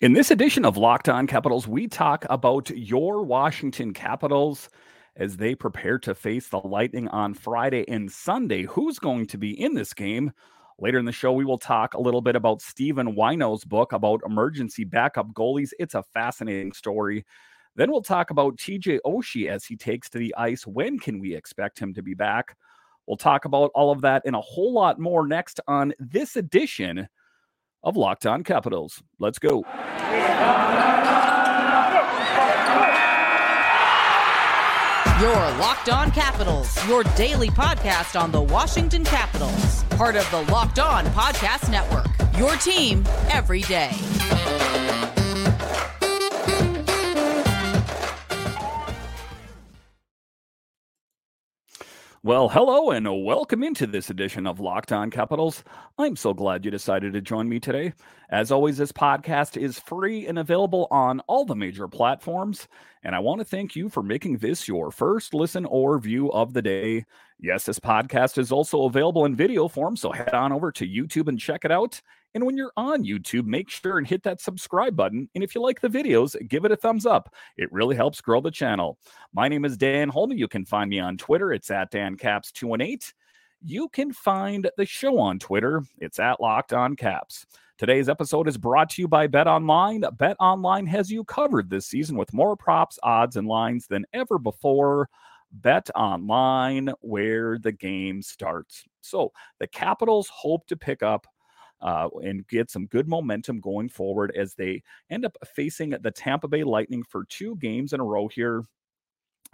In this edition of Locked On Capitals, we talk about your Washington Capitals as they prepare to face the Lightning on Friday and Sunday. Who's going to be in this game? Later in the show, we will talk a little bit about Stephen Whyno's book about emergency backup goalies. It's a fascinating story. Then we'll talk about TJ Oshie as he takes to the ice. When can we expect him to be back? We'll talk about all of that and a whole lot more next on this edition of Locked On Capitals. Let's go. Your Locked On Capitals, your daily podcast on the Washington Capitals, part of the Locked On Podcast Network. Your team every day. Well, hello and welcome into this edition of Locked On Capitals. I'm so glad you decided to join me today. As always, this podcast is free and available on all the major platforms. And I want to thank you for making this your first listen or view of the day. Yes, this podcast is also available in video form, so head on over to YouTube and check it out. And when you're on YouTube, make sure and hit that subscribe button. And if you like the videos, give it a thumbs up. It really helps grow the channel. My name is Dan Holman. You can find me on Twitter. It's at DanCaps218. You can find the show on Twitter. It's at Locked On Caps. Today's episode is brought to you by Bet Online. Bet Online has you covered this season with more props, odds, and lines than ever before. Bet Online, where the game starts. So the Capitals hope to pick up uh, and get some good momentum going forward as they end up facing the Tampa Bay Lightning for two games in a row here.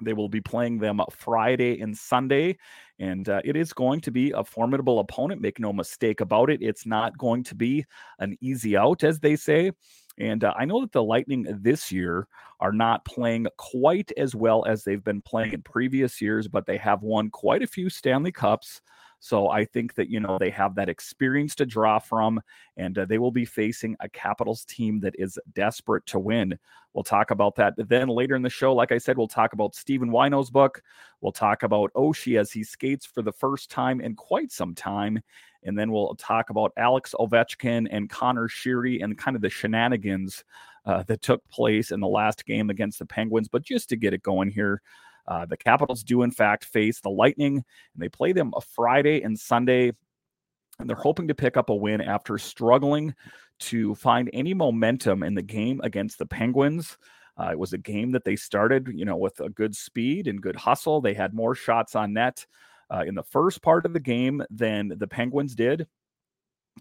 They will be playing them Friday and Sunday, and uh, it is going to be a formidable opponent. Make no mistake about it. It's not going to be an easy out, as they say. And uh, I know that the Lightning this year are not playing quite as well as they've been playing in previous years, but they have won quite a few Stanley Cups. So I think that, you know, they have that experience to draw from, and uh, they will be facing a Capitals team that is desperate to win. We'll talk about that. Then later in the show, like I said, we'll talk about Stephen Whyno's book. We'll talk about Oshie as he skates for the first time in quite some time. And then we'll talk about Alex Ovechkin and Conor Sheary and kind of the shenanigans uh, that took place in the last game against the Penguins. But just to get it going here, uh, the Capitals do, in fact, face the Lightning, and they play them a Friday and Sunday. And they're hoping to pick up a win after struggling to find any momentum in the game against the Penguins. Uh, it was a game that they started, you know, with a good speed and good hustle. They had more shots on net uh, in the first part of the game than the Penguins did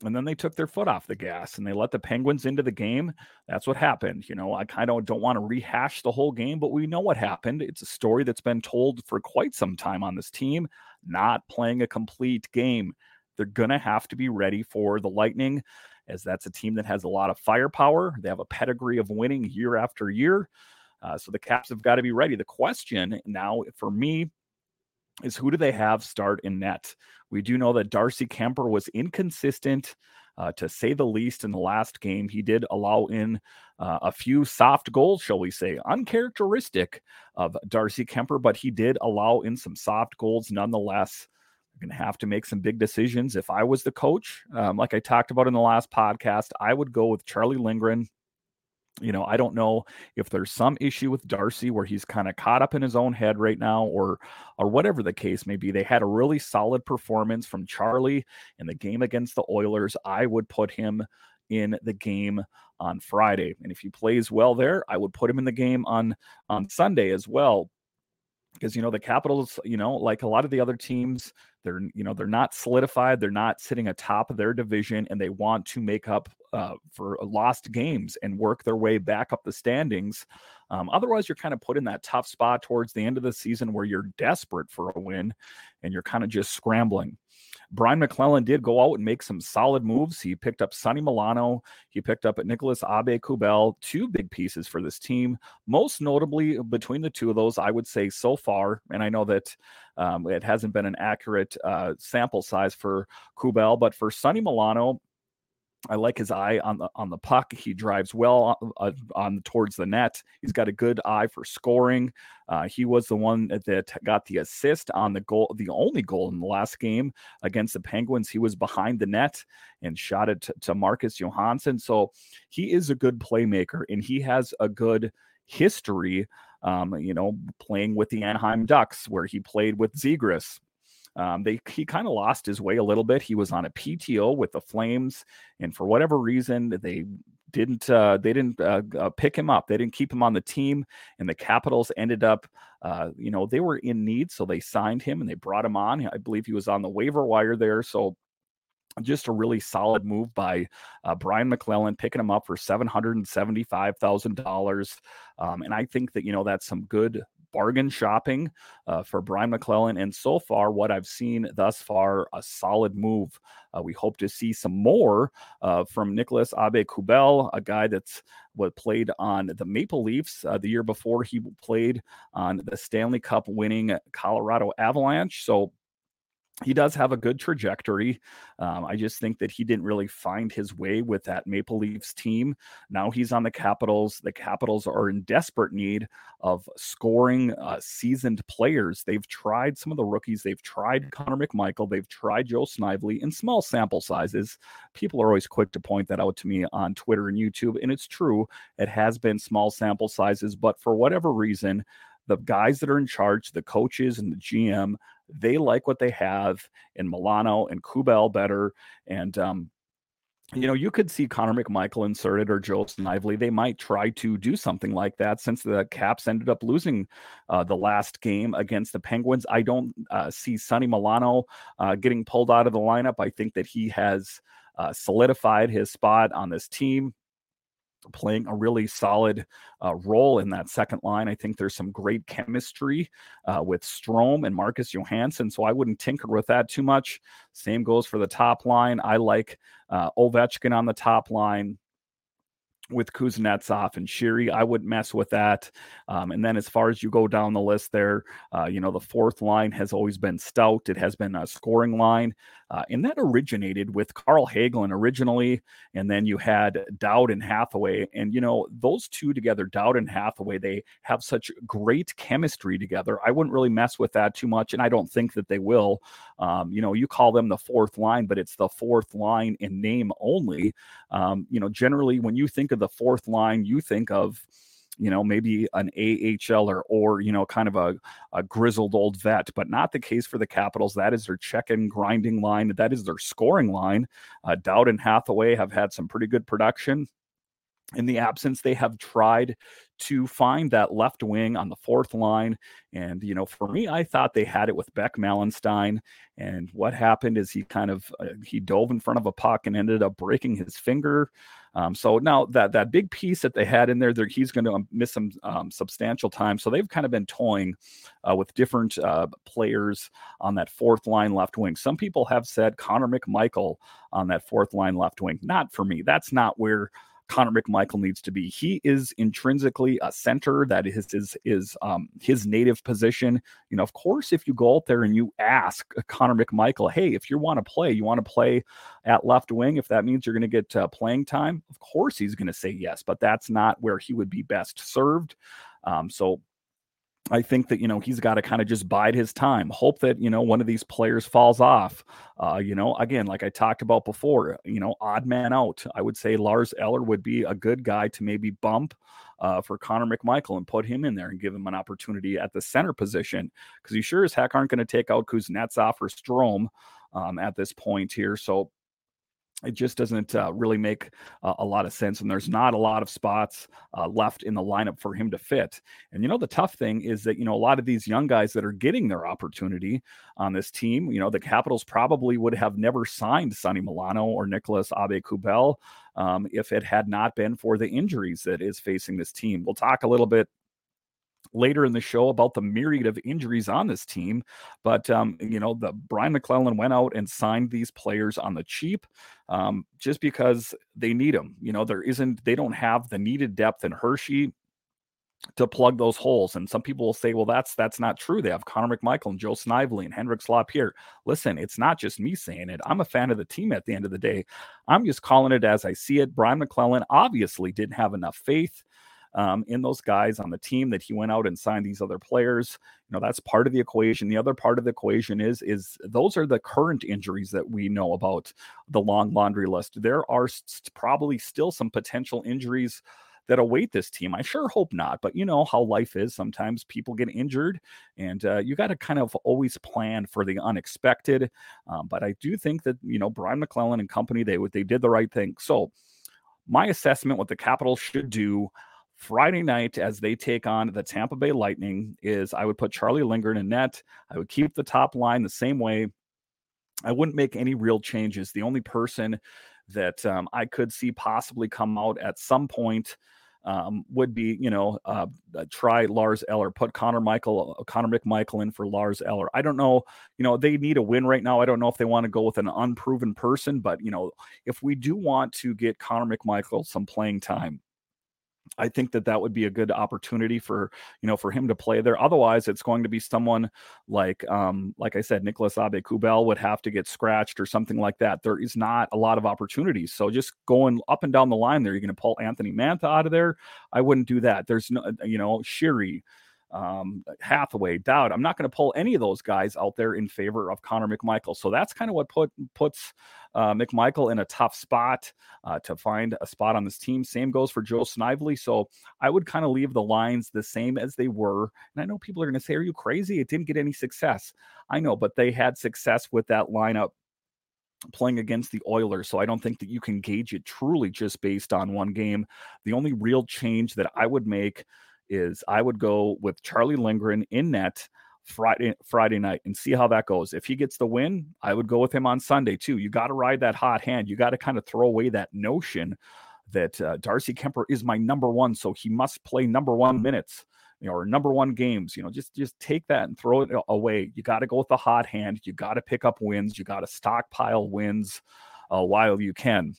and then they took their foot off the gas and they let the Penguins into the game. That's what happened. You know, I kind of don't want to rehash the whole game, but we know what happened. It's a story that's been told for quite some time on this team, not playing a complete game. They're going to have to be ready for the Lightning, as that's a team that has a lot of firepower. They have a pedigree of winning year after year. Uh, so the Caps have got to be ready. The question now for me is who do they have start in net? We do know that Darcy Kuemper was inconsistent, uh, to say the least, in the last game. He did allow in uh, a few soft goals, shall we say, uncharacteristic of Darcy Kuemper, but he did allow in some soft goals nonetheless. I'm going to have to make some big decisions. If I was the coach, um, like I talked about in the last podcast, I would go with Charlie Lindgren you know, I don't know if there's some issue with Darcy where he's kind of caught up in his own head right now, or or whatever the case may be. They had a really solid performance from Charlie in the game against the Oilers. I would put him in the game on Friday, and if he plays well there, I would put him in the game on on Sunday as well because you know the Capitals, you know, like a lot of the other teams, they're you know they're not solidified, they're not sitting atop their division, and they want to make up uh, for lost games and work their way back up the standings. Um, otherwise, you're kind of put in that tough spot towards the end of the season where you're desperate for a win, and you're kind of just scrambling. Brian MacLellan did go out and make some solid moves. He picked up Sonny Milano. He picked up Nicholas Aube-Kubel, two big pieces for this team. Most notably, between the two of those, I would say so far, and I know that um, it hasn't been an accurate uh, sample size for Kubel, but for Sonny Milano, I like his eye on the on the puck. He drives well on, uh, on towards the net. He's got a good eye for scoring. Uh, he was the one that got the assist on the goal, the only goal in the last game against the Penguins. He was behind the net and shot it to, to Marcus Johansson. So he is a good playmaker, and he has a good history. Um, you know, playing with the Anaheim Ducks, where he played with Zegras um, they he kind of lost his way a little bit. He was on a PTO with the Flames, and for whatever reason, they didn't uh, they didn't uh, uh, pick him up. They didn't keep him on the team, and the Capitals ended up, uh, you know, they were in need, so they signed him and they brought him on. I believe he was on the waiver wire there, so just a really solid move by uh, Brian MacLellan, picking him up for seven hundred and seventy-five thousand um, dollars, and I think that you know that's some good bargain shopping uh, for Brian MacLellan. And so far, what I've seen thus far, a solid move. Uh, we hope to see some more uh, from Nicholas Aube-Kubel, a guy that's what played on the Maple Leafs uh, the year before. He played on the Stanley Cup winning Colorado Avalanche. So he does have a good trajectory. Um, I just think that he didn't really find his way with that Maple Leafs team. Now he's on the Capitals. The Capitals are in desperate need of scoring uh, seasoned players. They've tried some of the rookies. They've tried Connor McMichael. They've tried Joe Snively in small sample sizes. People are always quick to point that out to me on Twitter and YouTube. And it's true, it has been small sample sizes. But for whatever reason, the guys that are in charge, the coaches and the GM, they like what they have in Milano and Kubel better. And, um, you know, you could see Connor McMichael inserted or Joe Snively. They might try to do something like that since the Caps ended up losing uh, the last game against the Penguins. I don't uh, see Sonny Milano uh, getting pulled out of the lineup. I think that he has uh, solidified his spot on this team playing a really solid uh, role in that second line. I think there's some great chemistry uh, with Strome and Marcus Johansson, so I wouldn't tinker with that too much. Same goes for the top line. I like uh, Ovechkin on the top line with Kuznetsov and Sheary. I would mess with that. Um, and then as far as you go down the list there, uh, you know, the fourth line has always been stout. It has been a scoring line. Uh, and that originated with Carl Hagelin originally. And then you had Dowd and Hathaway. And, you know, those two together, Dowd and Hathaway, they have such great chemistry together. I wouldn't really mess with that too much. And I don't think that they will. Um, you know, you call them the fourth line, but it's the fourth line in name only. Um, you know, generally when you think of the fourth line, you think of, you know, maybe an AHL or, or you know, kind of a, a grizzled old vet, but not the case for the Capitals. That is their check and grinding line. That is their scoring line. Uh, Dowd and Hathaway have had some pretty good production in the absence, they have tried to find that left wing on the fourth line. And, you know, for me, I thought they had it with Beck Malenstyn. And what happened is he kind of uh, he dove in front of a puck and ended up breaking his finger. Um, so now that that big piece that they had in there, he's going to miss some um, substantial time. So they've kind of been toying uh, with different uh, players on that fourth line left wing. Some people have said Connor McMichael on that fourth line left wing. Not for me. That's not where Connor McMichael needs to be. He is intrinsically a center. That is his is um, his native position. You know, of course, if you go out there and you ask Connor McMichael, hey, if you want to play, you want to play at left wing. If that means you're going to get uh, playing time, of course he's going to say yes. But that's not where he would be best served. Um, so I think that you know he's got to kind of just bide his time. Hope that you know one of these players falls off. Uh, you know, again, like I talked about before, you know, odd man out. I would say Lars Eller would be a good guy to maybe bump uh, for Connor McMichael and put him in there and give him an opportunity at the center position because you sure as heck aren't going to take out Kuznetsov or Strome um, at this point here. So it just doesn't uh, really make uh, a lot of sense. And there's not a lot of spots uh, left in the lineup for him to fit. And, you know, the tough thing is that, you know, a lot of these young guys that are getting their opportunity on this team, you know, the Capitals probably would have never signed Sonny Milano or Nicholas Aube-Kubel um, if it had not been for the injuries that is facing this team. We'll talk a little bit later in the show about the myriad of injuries on this team. But um, you know, the Brian MacLellan went out and signed these players on the cheap, um, just because they need them. You know, there isn't, they don't have the needed depth in Hershey to plug those holes. And some people will say, well, that's that's not true. They have Connor McMichael and Joe Snively and Hendrix here. Listen, it's not just me saying it. I'm a fan of the team at the end of the day. I'm just calling it as I see it. Brian MacLellan obviously didn't have enough faith um, in those guys on the team that he went out and signed these other players. You know, that's part of the equation. The other part of the equation is is those are the current injuries that we know about the long laundry list. There are st- probably still some potential injuries that await this team. I sure hope not, but you know how life is. Sometimes people get injured, and uh, you got to kind of always plan for the unexpected. Um, but I do think that you know Brian MacLellan and company they they did the right thing. So my assessment, what the Capitals should do. Friday night, as they take on the Tampa Bay Lightning, is I would put Charlie Lindgren in net. I would keep the top line the same way. I wouldn't make any real changes. The only person that um, I could see possibly come out at some point um, would be, you know, uh, uh, try Lars Eller, put Connor Michael, uh, Connor McMichael in for Lars Eller. I don't know, you know, they need a win right now. I don't know if they want to go with an unproven person, but you know, if we do want to get Connor McMichael some playing time, I think that that would be a good opportunity for you know for him to play there. Otherwise, it's going to be someone like um, like I said, Nicholas Aube-Kubel would have to get scratched or something like that. There is not a lot of opportunities. So just going up and down the line there, you're going to pull Anthony Mantha out of there. I wouldn't do that. There's no you know Sheary um, Hathaway, Dowd. I'm not going to pull any of those guys out there in favor of Connor McMichael. So that's kind of what put puts uh, McMichael in a tough spot uh, to find a spot on this team. Same goes for Joe Snively. So I would kind of leave the lines the same as they were. And I know people are going to say, "Are you crazy? It didn't get any success." I know, but they had success with that lineup playing against the Oilers. So I don't think that you can gauge it truly just based on one game. The only real change that I would make is I would go with Charlie Lindgren in net Friday Friday night and see how that goes. If he gets the win, I would go with him on Sunday too. You got to ride that hot hand. You got to kind of throw away that notion that uh, Darcy Kuemper is my number one, so he must play number one minutes, you know, or number one games. You know, just just take that and throw it away. You got to go with the hot hand. You got to pick up wins. You got to stockpile wins uh, while you can.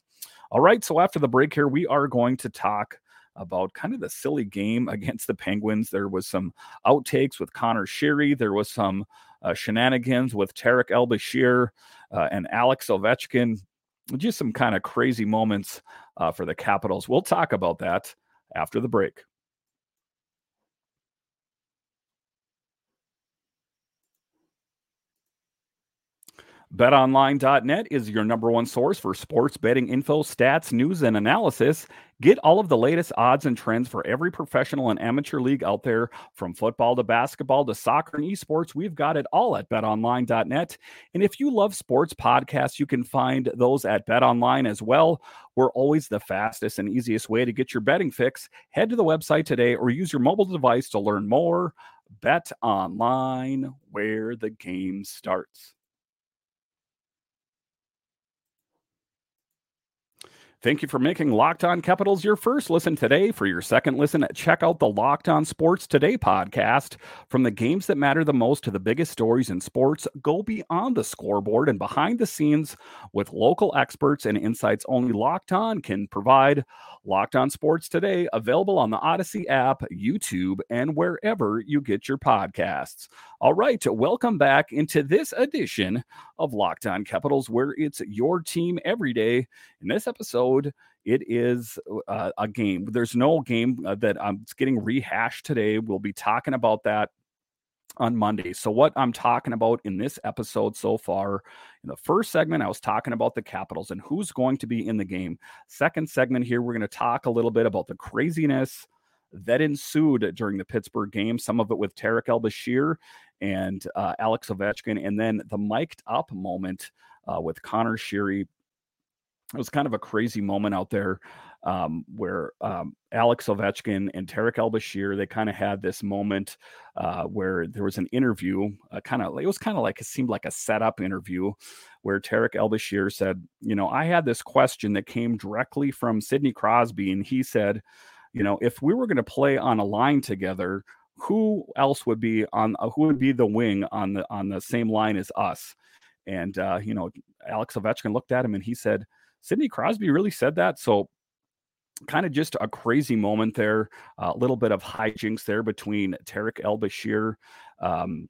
All right. So after the break here, we are going to talk about kind of the silly game against the Penguins. There was some outtakes with Conor Sheary. There was some uh, shenanigans with Tarik El-Bashir uh, and Alex Ovechkin. Just some kind of crazy moments uh, for the Capitals. We'll talk about that after the break. BetOnline.net is your number one source for sports betting info, stats, news, and analysis. Get all of the latest odds and trends for every professional and amateur league out there, from football to basketball to soccer and esports. We've got it all at betonline.net. And if you love sports podcasts, you can find those at betonline as well. We're always the fastest and easiest way to get your betting fix. Head to the website today or use your mobile device to learn more. Bet online, where the game starts. Thank you for making Locked On Capitals your first listen today. For your second listen, check out the Locked On Sports Today podcast. From the games that matter the most to the biggest stories in sports, go beyond the scoreboard and behind the scenes with local experts and insights only Locked On can provide. Locked On Sports Today, available on the Audacy app, YouTube, and wherever you get your podcasts. All right, welcome back into this edition of Locked On Capitals, where it's your team every day. In this episode, it is uh, a game. There's no game uh, that I'm getting rehashed today. We'll be talking about that on Monday. So, what I'm talking about in this episode so far, in the first segment, I was talking about the Capitals and who's going to be in the game. Second segment here, we're going to talk a little bit about the craziness that ensued during the Pittsburgh game, some of it with Tarik El-Bashir and uh, Alex Ovechkin, and then the mic'd up moment uh, with Conor Sheary. It was kind of a crazy moment out there um, where um, Alex Ovechkin and Tarik El-Bashir, they kind of had this moment uh, where there was an interview, uh, kind of, it was kind of like, it seemed like a setup interview where Tarik El-Bashir said, you know, I had this question that came directly from Sidney Crosby, and he said, you know, if we were going to play on a line together, who else would be on uh, who would be the wing on the on the same line as us? And uh, you know, Alex Ovechkin looked at him and he said, Sidney Crosby really said that. So kind of just a crazy moment there. A little bit of hijinks there between Tarik El Bashir um,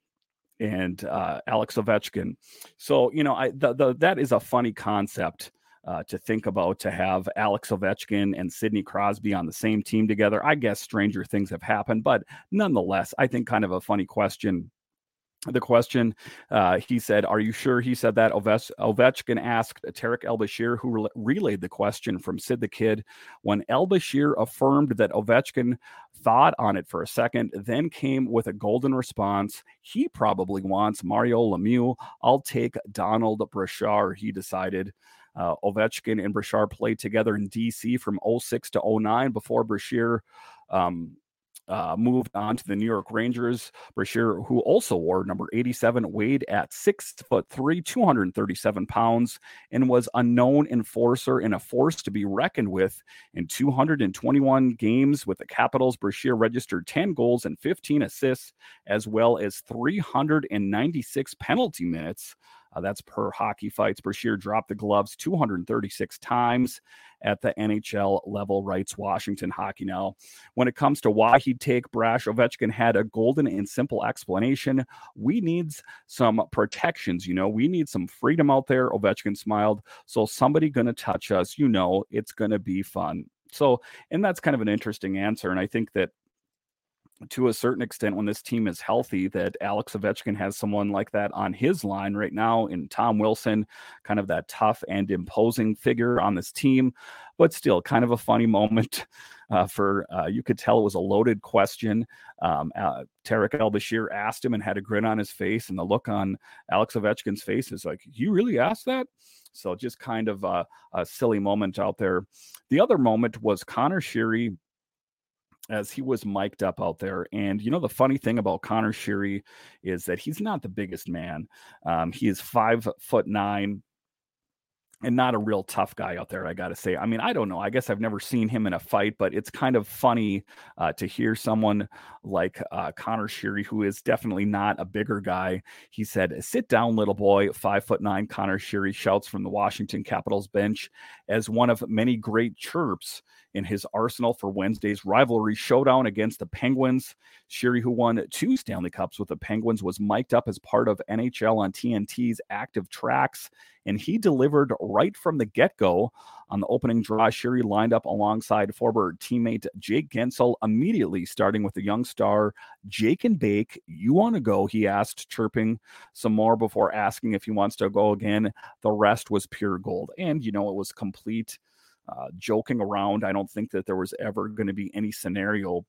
and uh, Alex Ovechkin. So you know, I the, the, that is a funny concept. Uh, to think about to have Alex Ovechkin and Sidney Crosby on the same team together. I guess stranger things have happened, but nonetheless, I think kind of a funny question the question. Uh, he said, Are you sure he said that? Ovechkin asked Tarik El Bashir, who re- relayed the question from Sid the Kid. When El Bashir affirmed that Ovechkin thought on it for a second, then came with a golden response. He probably wants Mario Lemieux. I'll take Donald Brashear, he decided. Uh, Ovechkin and Brashear played together in DC from 06 to 09 before Brashear um, uh, moved on to the New York Rangers. Brashear, who also wore number 87, weighed at six foot three, 237 pounds, and was a known enforcer and a force to be reckoned with. In 221 games with the Capitals, Brashear registered 10 goals and 15 assists, as well as 396 penalty minutes. Uh, that's per hockey fights. Brashear dropped the gloves 236 times at the NHL level, writes Washington Hockey Now. When it comes to why he'd take Brash, Ovechkin had a golden and simple explanation. We need some protections, you know, we need some freedom out there. Ovechkin smiled. So somebody to touch us, you know, it's to be fun. So, and that's kind of an interesting answer. And I think that to a certain extent when this team is healthy that Alex Ovechkin has someone like that on his line right now in Tom Wilson, kind of that tough and imposing figure on this team, but still kind of a funny moment uh, for uh, you could tell it was a loaded question. Um, uh, Tarik El Bashir asked him and had a grin on his face, and the look on Alex Ovechkin's face is like, "You really asked that?" So just kind of a, a silly moment out there. The other moment was Conor Sheary as he was mic'd up out there. And you know, the funny thing about Conor Sheary is that he's not the biggest man. Um, he is five foot nine, and not a real tough guy out there, I got to say. I mean, I don't know. I guess I've never seen him in a fight, but it's kind of funny uh, to hear someone like uh, Conor Sheary, who is definitely not a bigger guy. He said, Sit down, little boy. Five foot nine Conor Sheary shouts from the Washington Capitals bench as one of many great chirps in his arsenal for Wednesday's rivalry showdown against the Penguins. Sheary, who won two Stanley Cups with the Penguins, was mic'd up as part of NHL on TNT's active tracks, and he delivered right from the get go. On the opening draw, Sheary lined up alongside former teammate Jake Guentzel, immediately starting with the young star Jake and Bake. You want to go? He asked, chirping some more before asking if he wants to go again. The rest was pure gold. And, you know, it was complete uh, joking around. I don't think that there was ever going to be any scenario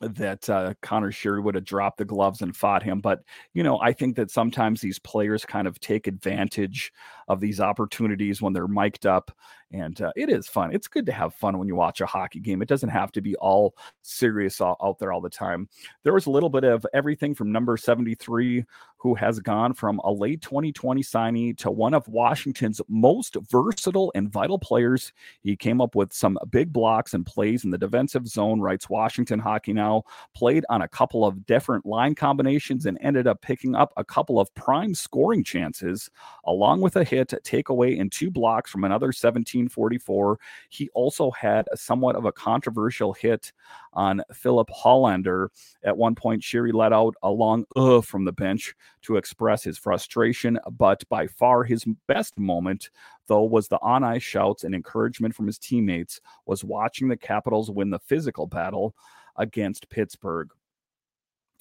that uh, Conor Sheary would have dropped the gloves and fought him. But, you know, I think that sometimes these players kind of take advantage of these opportunities when they're mic'd up. And uh, it is fun. It's good to have fun when you watch a hockey game. It doesn't have to be all serious out, out there all the time. There was a little bit of everything from number 73 who has gone from a late 2020 signee to one of Washington's most versatile and vital players. He came up with some big blocks and plays in the defensive zone, writes Washington Hockey Now, played on a couple of different line combinations and ended up picking up a couple of prime scoring chances, along with a hit, takeaway, and two blocks from another 1744. He also had a somewhat of a controversial hit on Filip Hallander. At one point, Sheary let out a long uh from the bench to express his frustration, but by far his best moment, though, was the on ice shouts and encouragement from his teammates, was watching the Capitals win the physical battle against Pittsburgh.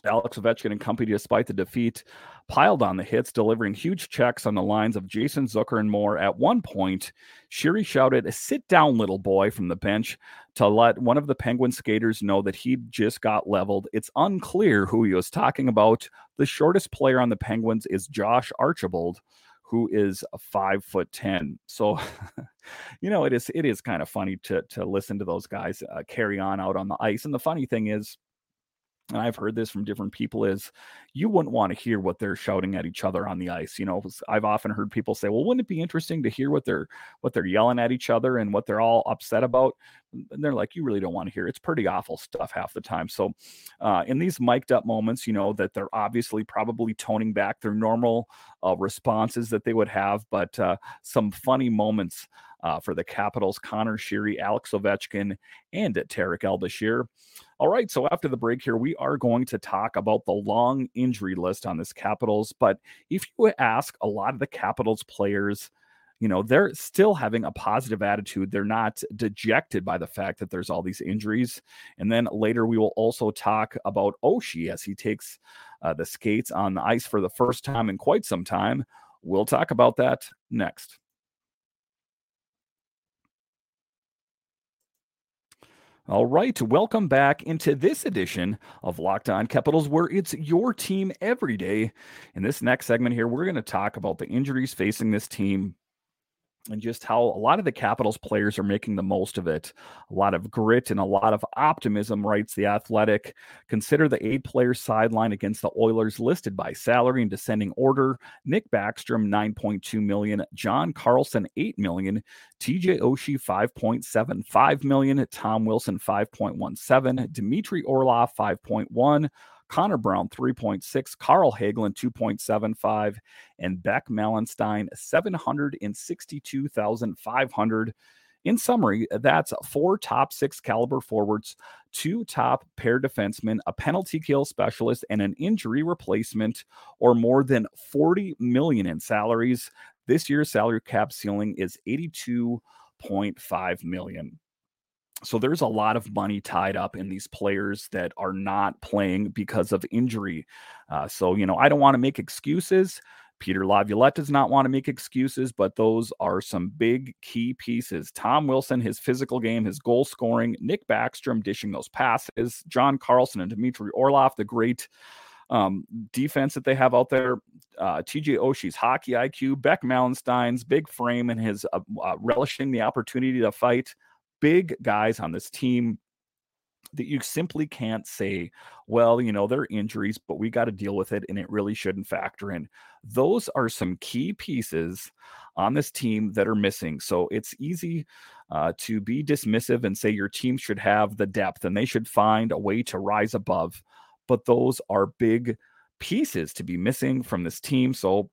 Alex Ovechkin and company, despite the defeat, piled on the hits, delivering huge checks on the lines of Jason Zucker and more. At one point, Sheary shouted, Sit down, little boy, from the bench to let one of the Penguin skaters know that he just got leveled. It's unclear who he was talking about. The shortest player on the Penguins is Josh Archibald, who is five foot ten. So, you know, it is it is kind of funny to to listen to those guys uh, carry on out on the ice. And the funny thing is, and I've heard this from different people, is you wouldn't want to hear what they're shouting at each other on the ice. You know, I've often heard people say, "Well, wouldn't it be interesting to hear what they're what they're yelling at each other and what they're all upset about?" And they're like, "You really don't want to hear. It's pretty awful stuff half the time." So, uh, in these mic'd up moments, you know that they're obviously probably toning back their normal uh, responses that they would have, but uh, some funny moments uh, for the Capitals, Conor Sheary, Alex Ovechkin, and Tarik El-Bashir. All right, so after the break here, we are going to talk about the long injury list on this Capitals. But if you ask a lot of the Capitals players, you know, they're still having a positive attitude. They're not dejected by the fact that there's all these injuries. And then later, we will also talk about Oshie as he takes uh, the skates on the ice for the first time in quite some time. We'll talk about that next. All right, welcome back into this edition of Locked On Capitals, where it's your team every day. In this next segment here, we're going to talk about the injuries facing this team and just how a lot of the Capitals players are making the most of it. A lot of grit and a lot of optimism, writes The Athletic. Consider the eight player sideline against the Oilers listed by salary in descending order. Nick Backstrom, 9.2 million. John Carlson, 8 million. TJ Oshie, 5.75 million. Tom Wilson, 5.17. Dmitry Orlov, 5.1. Connor Brown 3.6, Carl Hagelin 2.75, and Beck Malenstyn 762,500. In summary, that's four top six caliber forwards, two top pair defensemen, a penalty kill specialist, and an injury replacement, or more than 40 million in salaries. This year's salary cap ceiling is 82.5 million. So there's a lot of money tied up in these players that are not playing because of injury. Uh, so, you know, I don't want to make excuses. Peter Laviolette does not want to make excuses, but those are some big key pieces. Tom Wilson, his physical game, his goal scoring, Nick Backstrom dishing those passes, John Carlson and Dmitry Orlov, the great um, defense that they have out there. Uh, TJ Oshie's hockey IQ, Beck Malenstyn's big frame and his uh, uh, relishing the opportunity to fight big guys on this team that you simply can't say, well, you know, they're injuries, but we got to deal with it and it really shouldn't factor in. Those are some key pieces on this team that are missing. So it's easy uh, to be dismissive and say your team should have the depth and they should find a way to rise above. But those are big pieces to be missing from this team. So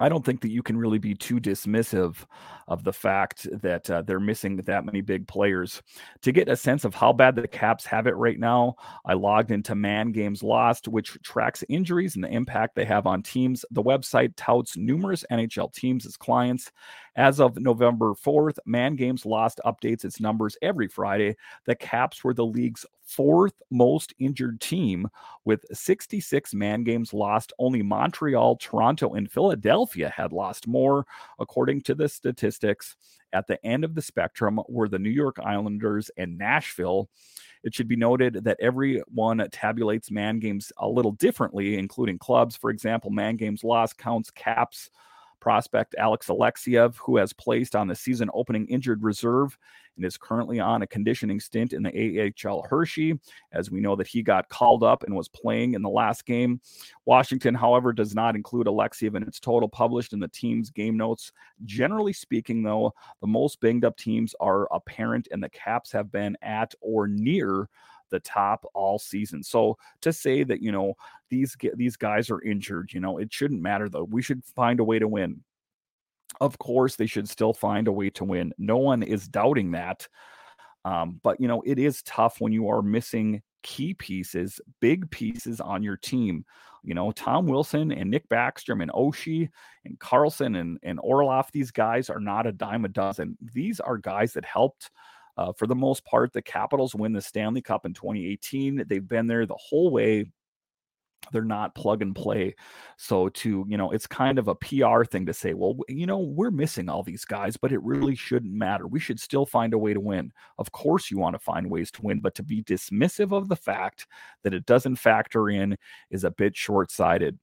I don't think that you can really be too dismissive of the fact that uh, they're missing that many big players. To get a sense of how bad the Caps have it right now, I logged into Man Games Lost, which tracks injuries and the impact they have on teams. The website touts numerous NHL teams as clients. As of November 4th, Man Games Lost updates its numbers every Friday. The Caps were the league's fourth most injured team with 66 man games lost. Only Montreal, Toronto, and Philadelphia had lost more, according to the statistics. At the end of the spectrum were the New York Islanders and Nashville. It should be noted that everyone tabulates man games a little differently, including clubs. For example, man games lost counts caps prospect Alex Alexiev, who has placed on the season opening injured reserve and is currently on a conditioning stint in the AHL Hershey, as we know that he got called up and was playing in the last game. Washington, however, does not include Alexiev in its total published in the team's game notes. Generally speaking, though, the most banged up teams are apparent, and the Caps have been at or near the top all season. So to say that you know these these guys are injured, you know, it shouldn't matter though. We should find a way to win. Of course, they should still find a way to win. No one is doubting that. Um, but you know, it is tough when you are missing key pieces, big pieces on your team. You know, Tom Wilson and Nick Backstrom and Oshie and Carlson and, and Orlov, these guys are not a dime a dozen. These are guys that helped uh, for the most part, the Capitals win the Stanley Cup in 2018. They've been there the whole way. They're not plug and play. So, to, you know, it's kind of a PR thing to say, well, you know, we're missing all these guys, but it really shouldn't matter. We should still find a way to win. Of course, you want to find ways to win, but to be dismissive of the fact that it doesn't factor in is a bit short sighted.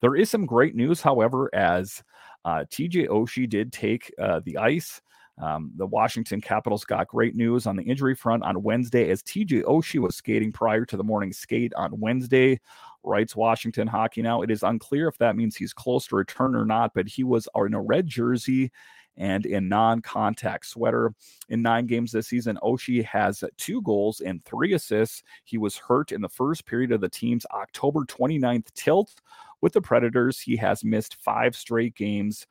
There is some great news, however, as uh, TJ Oshie did take uh, the ice. Um, the Washington Capitals got great news on the injury front on Wednesday as TJ Oshie was skating prior to the morning skate on Wednesday. Writes Washington Hockey Now. It is unclear if that means he's close to return or not, but he was in a red jersey and in non-contact sweater. In nine games this season, Oshie has two goals and three assists. He was hurt in the first period of the team's October 29th tilt with the Predators. He has missed five straight games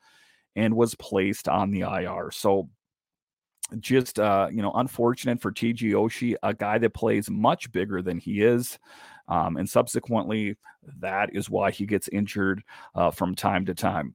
and was placed on the IR. So just uh, you know unfortunate for TJ Oshie, a guy that plays much bigger than he is. Um, and subsequently, that is why he gets injured uh, from time to time.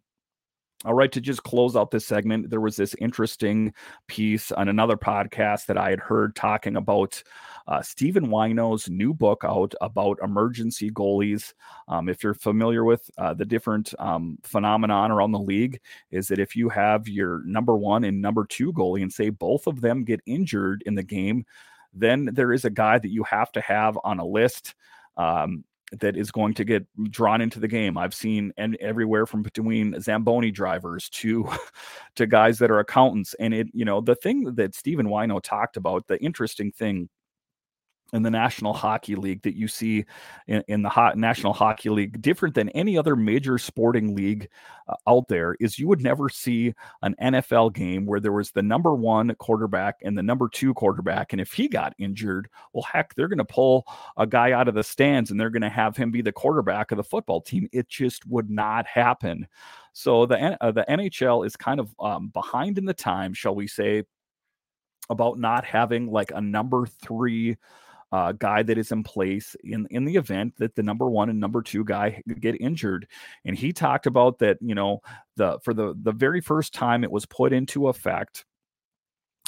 All right, to just close out this segment, there was this interesting piece on another podcast that I had heard talking about uh, Stephen Whyno's new book out about emergency goalies. Um, if you're familiar with uh, the different um, phenomenon around the league, is that if you have your number one and number two goalie and say both of them get injured in the game, then there is a guy that you have to have on a list. Um, that is going to get drawn into the game. I've seen and everywhere from between Zamboni drivers to to guys that are accountants. And it, you know, the thing that Stephen Whyno talked about, the interesting thing in the National Hockey League that you see in, in the Ho- National Hockey League, different than any other major sporting league uh, out there, is you would never see an NFL game where there was the number one quarterback and the number two quarterback. And if he got injured, well, heck, they're going to pull a guy out of the stands and they're going to have him be the quarterback of the football team. It just would not happen. So the uh, the NHL is kind of um, behind in the time, shall we say, about not having like a number three uh, guy that is in place in in the event that the number one and number two guy get injured. And he talked about that, you know, the for the the very first time it was put into effect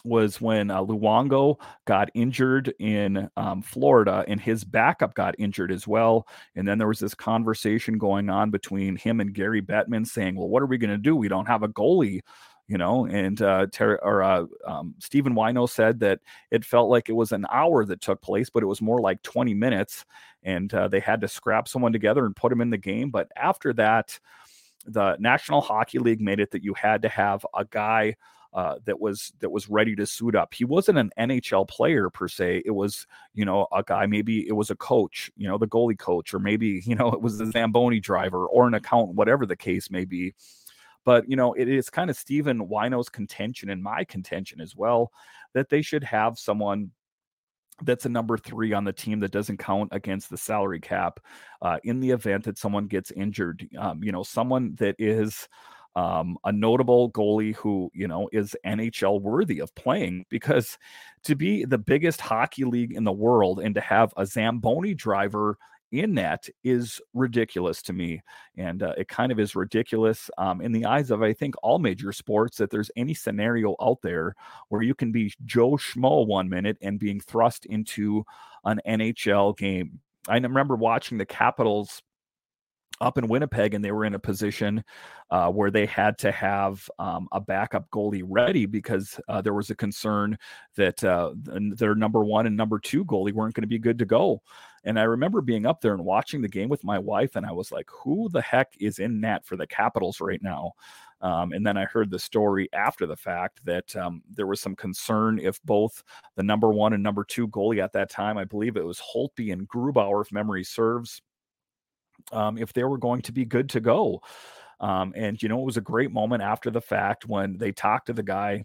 was when uh, Luongo got injured in um, Florida and his backup got injured as well. And then there was this conversation going on between him and Gary Bettman saying, well, what are we going to do? We don't have a goalie you know and uh, Ter- or uh, um, stephen whyno said that it felt like it was an hour that took place but it was more like 20 minutes and uh, they had to scrap someone together and put him in the game but after that the national hockey league made it that you had to have a guy uh, that was that was ready to suit up. He wasn't an NHL player per se. It was you know a guy. Maybe it was a coach, you know, the goalie coach, or maybe you know it was the Zamboni driver or an accountant, whatever the case may be. But, you know, it is kind of Stephen Whyno's contention and my contention as well that they should have someone that's a number three on the team that doesn't count against the salary cap uh, in the event that someone gets injured. Um, you know, someone that is um, a notable goalie who, you know, is NHL worthy of playing because to be the biggest hockey league in the world and to have a Zamboni driver in that is ridiculous to me. And uh, it kind of is ridiculous um, in the eyes of, I think, all major sports that there's any scenario out there where you can be Joe Schmo one minute and being thrust into an NHL game. I remember watching the Capitals up in Winnipeg, and they were in a position uh, where they had to have um, a backup goalie ready because uh, there was a concern that uh, their number one and number two goalie weren't going to be good to go. And I remember being up there and watching the game with my wife, and I was like, "Who the heck is in net for the Capitals right now?" Um, and then I heard the story after the fact that um, there was some concern if both the number one and number two goalie at that time, I believe it was Holtby and Grubauer, if memory serves, um, if they were going to be good to go. Um, and, you know, it was a great moment after the fact when they talked to the guy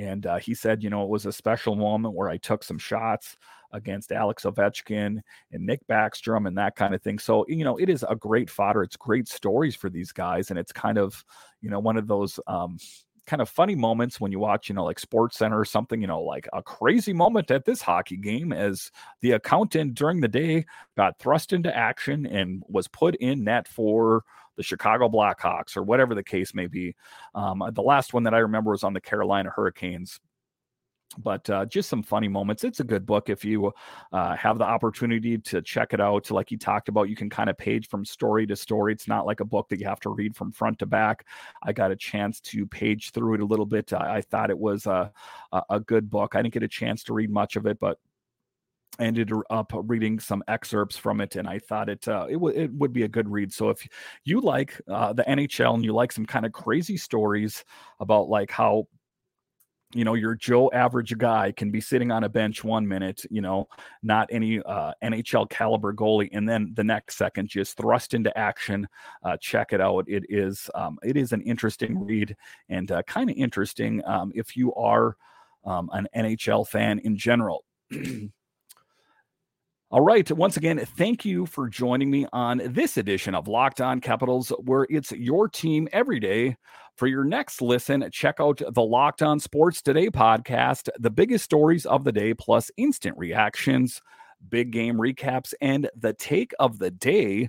and uh, he said, you know, it was a special moment where I took some shots against Alex Ovechkin and Nick Backstrom and that kind of thing. So, you know, it is a great fodder. It's great stories for these guys. And it's kind of, you know, one of those, um, kind of funny moments when you watch, you know, like Sports Center or something, you know, like a crazy moment at this hockey game as the accountant during the day got thrust into action and was put in net for the Chicago Blackhawks or whatever the case may be. Um, the last one that I remember was on the Carolina Hurricanes but uh, just some funny moments. It's a good book if you uh, have the opportunity to check it out. Like he talked about, you can kind of page from story to story. It's not like a book that you have to read from front to back. I got a chance to page through it a little bit. I, I thought it was a, a good book. I didn't get a chance to read much of it, but ended up reading some excerpts from it, and I thought it uh, it, w- it would be a good read. So if you like uh, the NHL and you like some kind of crazy stories about like how you know your joe average guy can be sitting on a bench one minute you know not any uh, nhl caliber goalie and then the next second just thrust into action uh, check it out. It is um, it is an interesting read and uh, kind of interesting um, if you are um, an nhl fan in general All right. Once again, thank you for joining me on this edition of Locked On Capitals, where it's your team every day. For your next listen, check out the Locked On Sports Today podcast, the biggest stories of the day, plus instant reactions, big game recaps, and the take of the day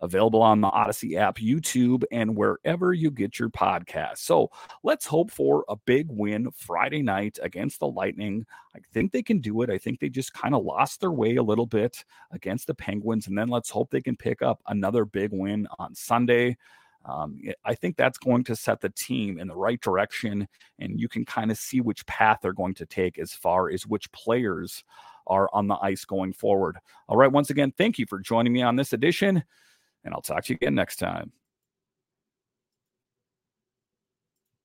available on the Audacy app, YouTube, and wherever you get your podcasts. So let's hope for a big win Friday night against the Lightning. I think they can do it. I think they just kind of lost their way a little bit against the Penguins. And then let's hope they can pick up another big win on Sunday. Um, I think that's going to set the team in the right direction, and you can kind of see which path they're going to take as far as which players are on the ice going forward. All right, once again, thank you for joining me on this edition and I'll talk to you again next time.